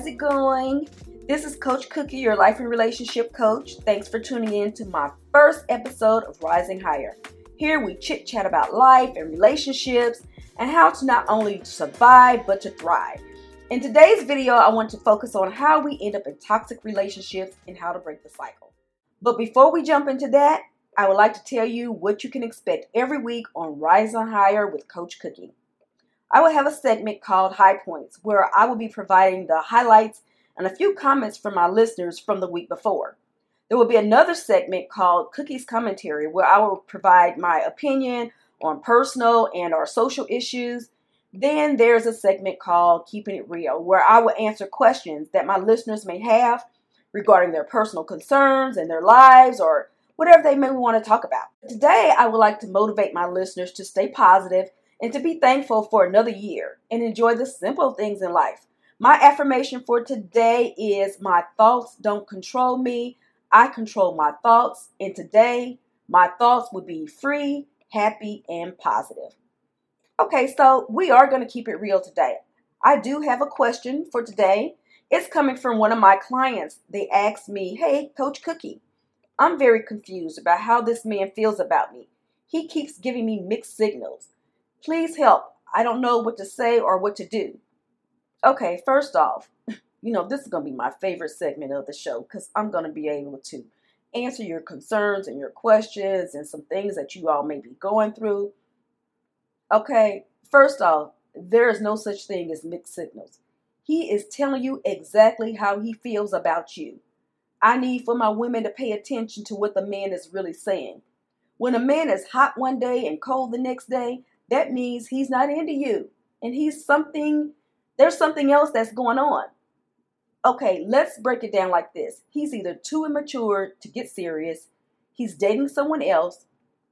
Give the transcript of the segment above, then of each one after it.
How's it going? This is Coach Cookie, your life and relationship coach. Thanks for tuning in to my first episode of Rising Higher. Here we chit chat about life and relationships and how to not only survive but to thrive. In today's video, I want to focus on how we end up in toxic relationships and how to break the cycle. But before we jump into that, I would like to tell you what you can expect every week on Rising Higher with Coach Cookie. I will have a segment called High Points where I will be providing the highlights and a few comments from my listeners from the week before. There will be another segment called Cookies Commentary where I will provide my opinion on personal and or social issues. Then there's a segment called Keeping It Real where I will answer questions that my listeners may have regarding their personal concerns and their lives or whatever they may want to talk about. Today, I would like to motivate my listeners to stay positive and to be thankful for another year and enjoy the simple things in life. My affirmation for today is My thoughts don't control me. I control my thoughts. And today, my thoughts will be free, happy, and positive. Okay, so we are going to keep it real today. I do have a question for today. It's coming from one of my clients. They asked me, Hey, Coach Cookie, I'm very confused about how this man feels about me. He keeps giving me mixed signals. Please help. I don't know what to say or what to do. Okay, first off, you know, this is going to be my favorite segment of the show because I'm going to be able to answer your concerns and your questions and some things that you all may be going through. Okay, first off, there is no such thing as mixed signals. He is telling you exactly how he feels about you. I need for my women to pay attention to what the man is really saying. When a man is hot one day and cold the next day, that means he's not into you and he's something there's something else that's going on. Okay, let's break it down like this. He's either too immature to get serious, he's dating someone else,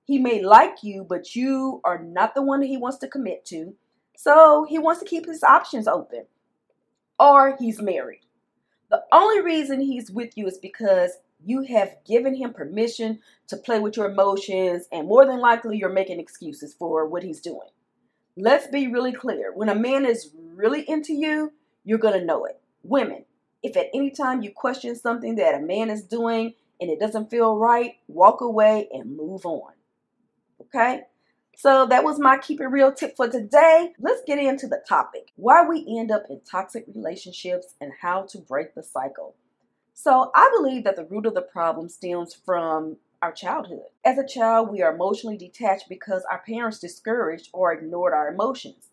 he may like you, but you are not the one he wants to commit to. So he wants to keep his options open. Or he's married. The only reason he's with you is because you have given him permission to play with your emotions, and more than likely, you're making excuses for what he's doing. Let's be really clear. When a man is really into you, you're to know it. Women, if at any time you question something that a man is doing and it doesn't feel right, walk away and move on. Okay? So that was my keep it real tip for today. Let's get into the topic why we end up in toxic relationships and how to break the cycle. So, I believe that the root of the problem stems from our childhood. As a child, we are emotionally detached because our parents discouraged or ignored our emotions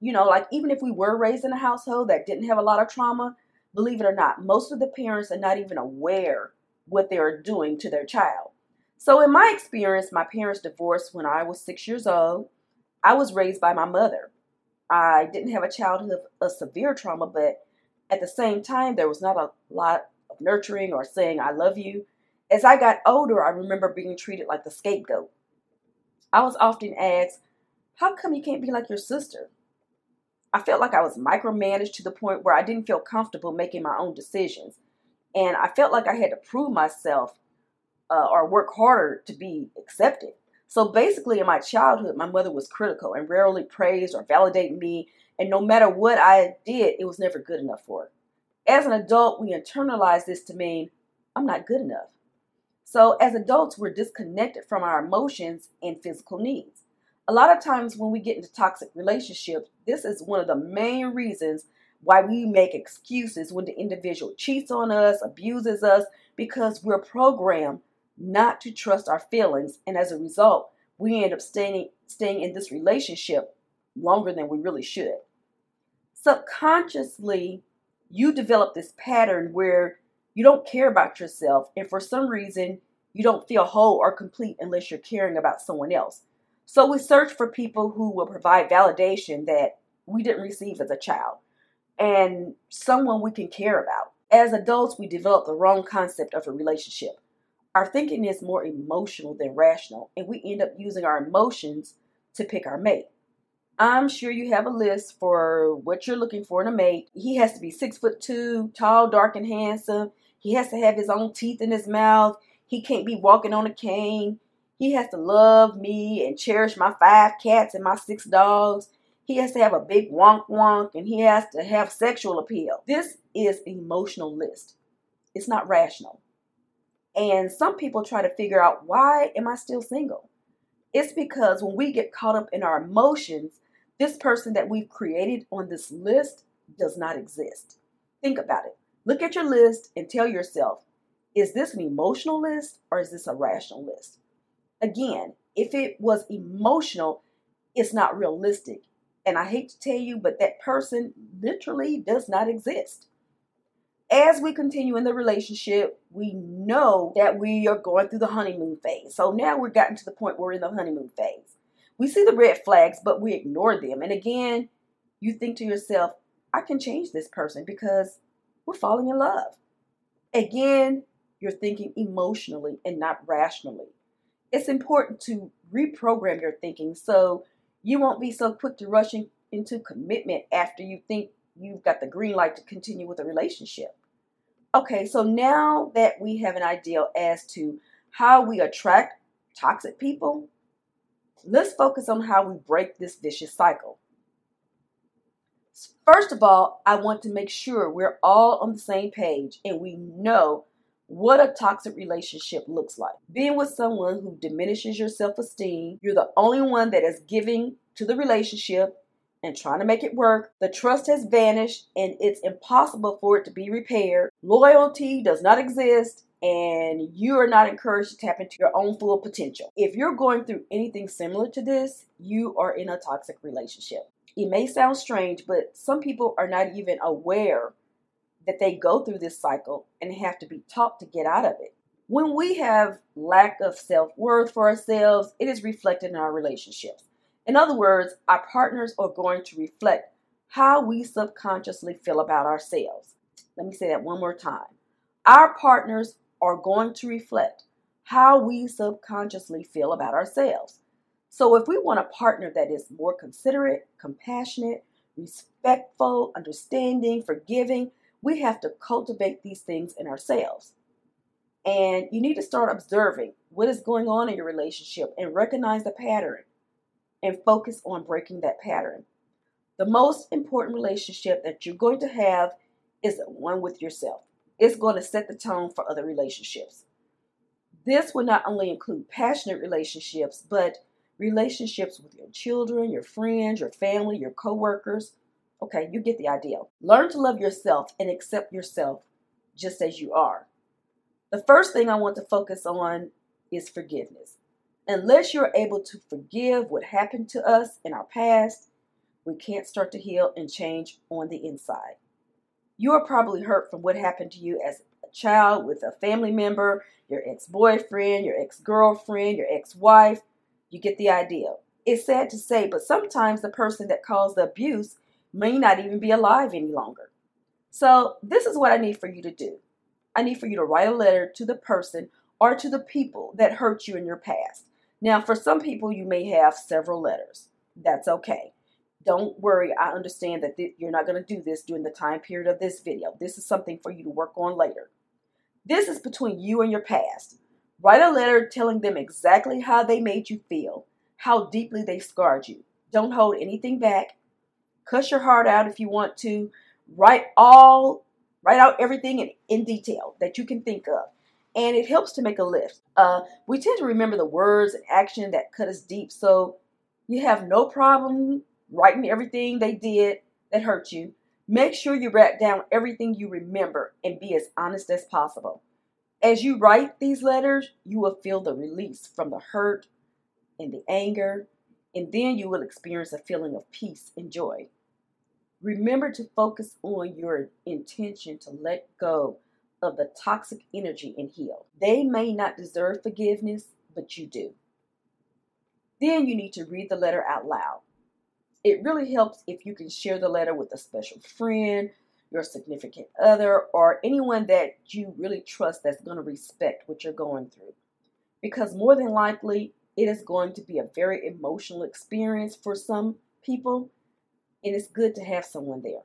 you know, like even if we were raised in a household that didn't have a lot of trauma, believe it or not, most of the parents are not even aware what they are doing to their child. So, in my experience, my parents divorced when I was six years old. I was raised by my mother. I didn't have a childhood of severe trauma, but at the same time, there was not a lot nurturing or saying, I love you. As I got older, I remember being treated like the scapegoat. I was often asked, How come you can't be like your sister? I felt like I was micromanaged to the point where I didn't feel comfortable making my own decisions. And I felt like I had to prove myself uh, or work harder to be accepted. So basically, in my childhood, my mother was critical and rarely praised or validated me. And no matter what I did, it was never good enough for her. As an adult, we internalize this to mean I'm not good enough. So as adults, we're disconnected from our emotions and physical needs a lot of times when we get into toxic relationships, this is one of the main reasons why we make excuses when the individual cheats on us, abuses us, because we're programmed not to trust our feelings. And as a result, we end up staying, staying in this relationship longer than we really should. Subconsciously, you develop this pattern where you don't care about yourself, and for some reason, you don't feel whole or complete unless you're caring about someone else. So we search for people who will provide validation that we didn't receive as a child and someone we can care about. As adults, we develop the wrong concept of a relationship. Our thinking is more emotional than rational, and we end up using our emotions to pick our mate. I'm sure you have a list for what you're looking for in a mate. He has to be six foot two, tall, dark, and handsome. He has to have his own teeth in his mouth. He can't be walking on a cane. He has to love me and cherish my five cats and my six dogs. He has to have a big wonk wonk and he has to have sexual appeal. This is emotional list. It's not rational. And some people try to figure out why am I still single? It's because when we get caught up in our emotions, this person that we've created on this list does not exist. Think about it. Look at your list and tell yourself, is this an emotional list or is this a rational list? Again, if it was emotional, it's not realistic. And I hate to tell you, but that person literally does not exist. As we continue in the relationship, we know that we are going through the honeymoon phase. So now we're gotten to the point where we're in the honeymoon phase. We see the red flags, but we ignore them. And again, you think to yourself, I can change this person because we're falling in love. Again, you're thinking emotionally and not rationally. It's important to reprogram your thinking so you won't be so quick to rushing into commitment after you think you've got the green light to continue with a relationship. Okay, so now that we have an idea as to how we attract toxic people, let's focus on how we break this vicious cycle. First of all, I want to make sure we're all on the same page and we know what a toxic relationship looks like. Being with someone who diminishes your self esteem, you're the only one that is giving to the relationship and trying to make it work. The trust has vanished and it's impossible for it to be repaired. Loyalty does not exist and you are not encouraged to tap into your own full potential. If you're going through anything similar to this, you are in a toxic relationship. It may sound strange, but some people are not even aware that they go through this cycle and have to be taught to get out of it. When we have lack of self worth for ourselves, it is reflected in our relationships. In other words, our partners are going to reflect how we subconsciously feel about ourselves. Let me say that one more time. Our partners are going to reflect how we subconsciously feel about ourselves. So, if we want a partner that is more considerate, compassionate, respectful, understanding, forgiving, we have to cultivate these things in ourselves. And you need to start observing what is going on in your relationship and recognize the pattern and focus on breaking that pattern. The most important relationship that you're going to have is one with yourself. It's going to set the tone for other relationships. This will not only include passionate relationships, but relationships with your children, your friends, your family, your coworkers, Okay, you get the idea. Learn to love yourself and accept yourself just as you are. The first thing I want to focus on is forgiveness. Unless you're able to forgive what happened to us in our past, we can't start to heal and change on the inside. You are probably hurt from what happened to you as a child with a family member, your ex boyfriend, your ex girlfriend, your ex wife. You get the idea. It's sad to say, but sometimes the person that caused the abuse may not even be alive any longer. So, this is what I need for you to do. I need for you to write a letter to the person or to the people that hurt you in your past. Now, for some people, you may have several letters. That's okay. Don't worry. I understand that th- you're not going to do this during the time period of this video. This is something for you to work on later. This is between you and your past. Write a letter telling them exactly how they made you feel, how deeply they scarred you. Don't hold anything back cuss your heart out if you want to. Write all, write out everything in, in detail that you can think of. And it helps to make a list. Uh, we tend to remember the words and action that cut us deep. So you have no problem writing everything they did that hurt you. Make sure you write down everything you remember and be as honest as possible. As you write these letters, you will feel the release from the hurt and the anger, and then you will experience a feeling of peace and joy. Remember to focus on your intention to let go of the toxic energy and heal. They may not deserve forgiveness, but you do. Then you need to read the letter out loud. It really helps if you can share the letter with a special friend, your significant other, or anyone that you really trust that's going to respect what you're going through. Because more than likely, it is going to be a very emotional experience for some people, and it's good to have someone there.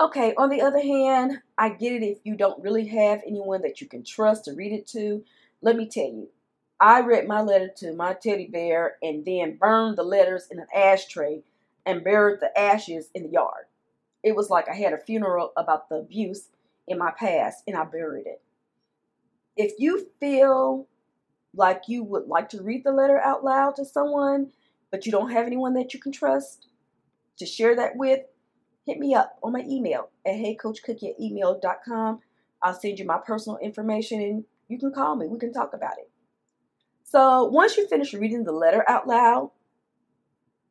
Okay, on the other hand, I get it if you don't really have anyone that you can trust to read it to. Let me tell you, I read my letter to my teddy bear and then burned the letters in an ashtray and buried the ashes in the yard. It was like I had a funeral about the abuse in my past and I buried it. If you feel like you would like to read the letter out loud to someone, but you don't have anyone that you can trust to share that with, hit me up on my email at heycoachcookie at gmail.com. I'll send you my personal information and you can call me. We can talk about it. So once you finish reading the letter out loud,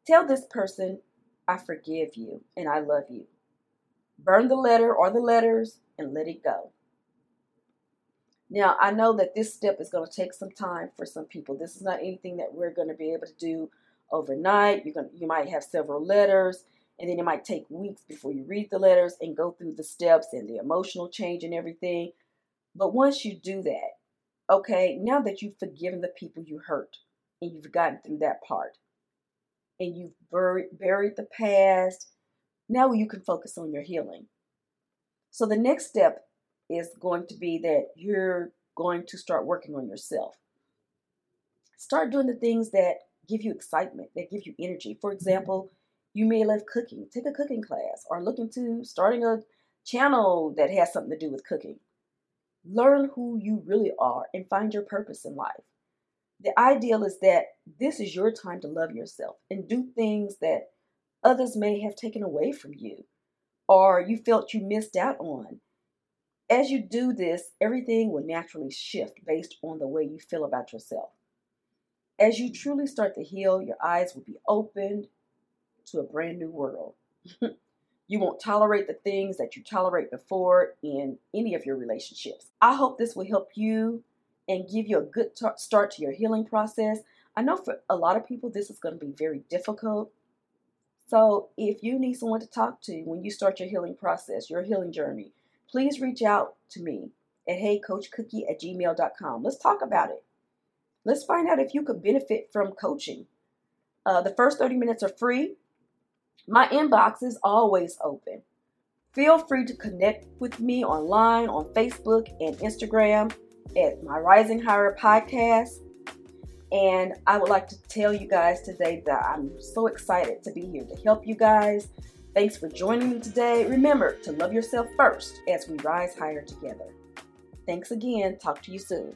tell this person, I forgive you and I love you. Burn the letter or the letters and let it go. Now, I know that this step is going to take some time for some people. This is not anything that we're going to be able to do overnight. You're going to, you might have several letters, and then it might take weeks before you read the letters and go through the steps and the emotional change and everything. But once you do that, okay, now that you've forgiven the people you hurt and you've gotten through that part and you've buried, buried the past, now you can focus on your healing. So the next step is going to be that you're going to start working on yourself. Start doing the things that give you excitement, that give you energy. For example, you may love cooking. Take a cooking class or look into starting a channel that has something to do with cooking. Learn who you really are and find your purpose in life. The ideal is that this is your time to love yourself and do things that others may have taken away from you or you felt you missed out on. As you do this, everything will naturally shift based on the way you feel about yourself. As you truly start to heal, your eyes will be opened to a brand new world. you won't tolerate the things that you tolerate before in any of your relationships. I hope this will help you and give you a good t- start to your healing process. I know for a lot of people, this is going to be very difficult. So, if you need someone to talk to when you start your healing process, your healing journey, please reach out to me at heycoachcookie at gmail.com. Let's talk about it. Let's find out if you could benefit from coaching. Uh, the first 30 minutes are free. My inbox is always open. Feel free to connect with me online on Facebook and Instagram at my Rising Higher podcast. And I would like to tell you guys today that I'm so excited to be here to help you guys. Thanks for joining me today. Remember to love yourself first as we rise higher together. Thanks again. Talk to you soon.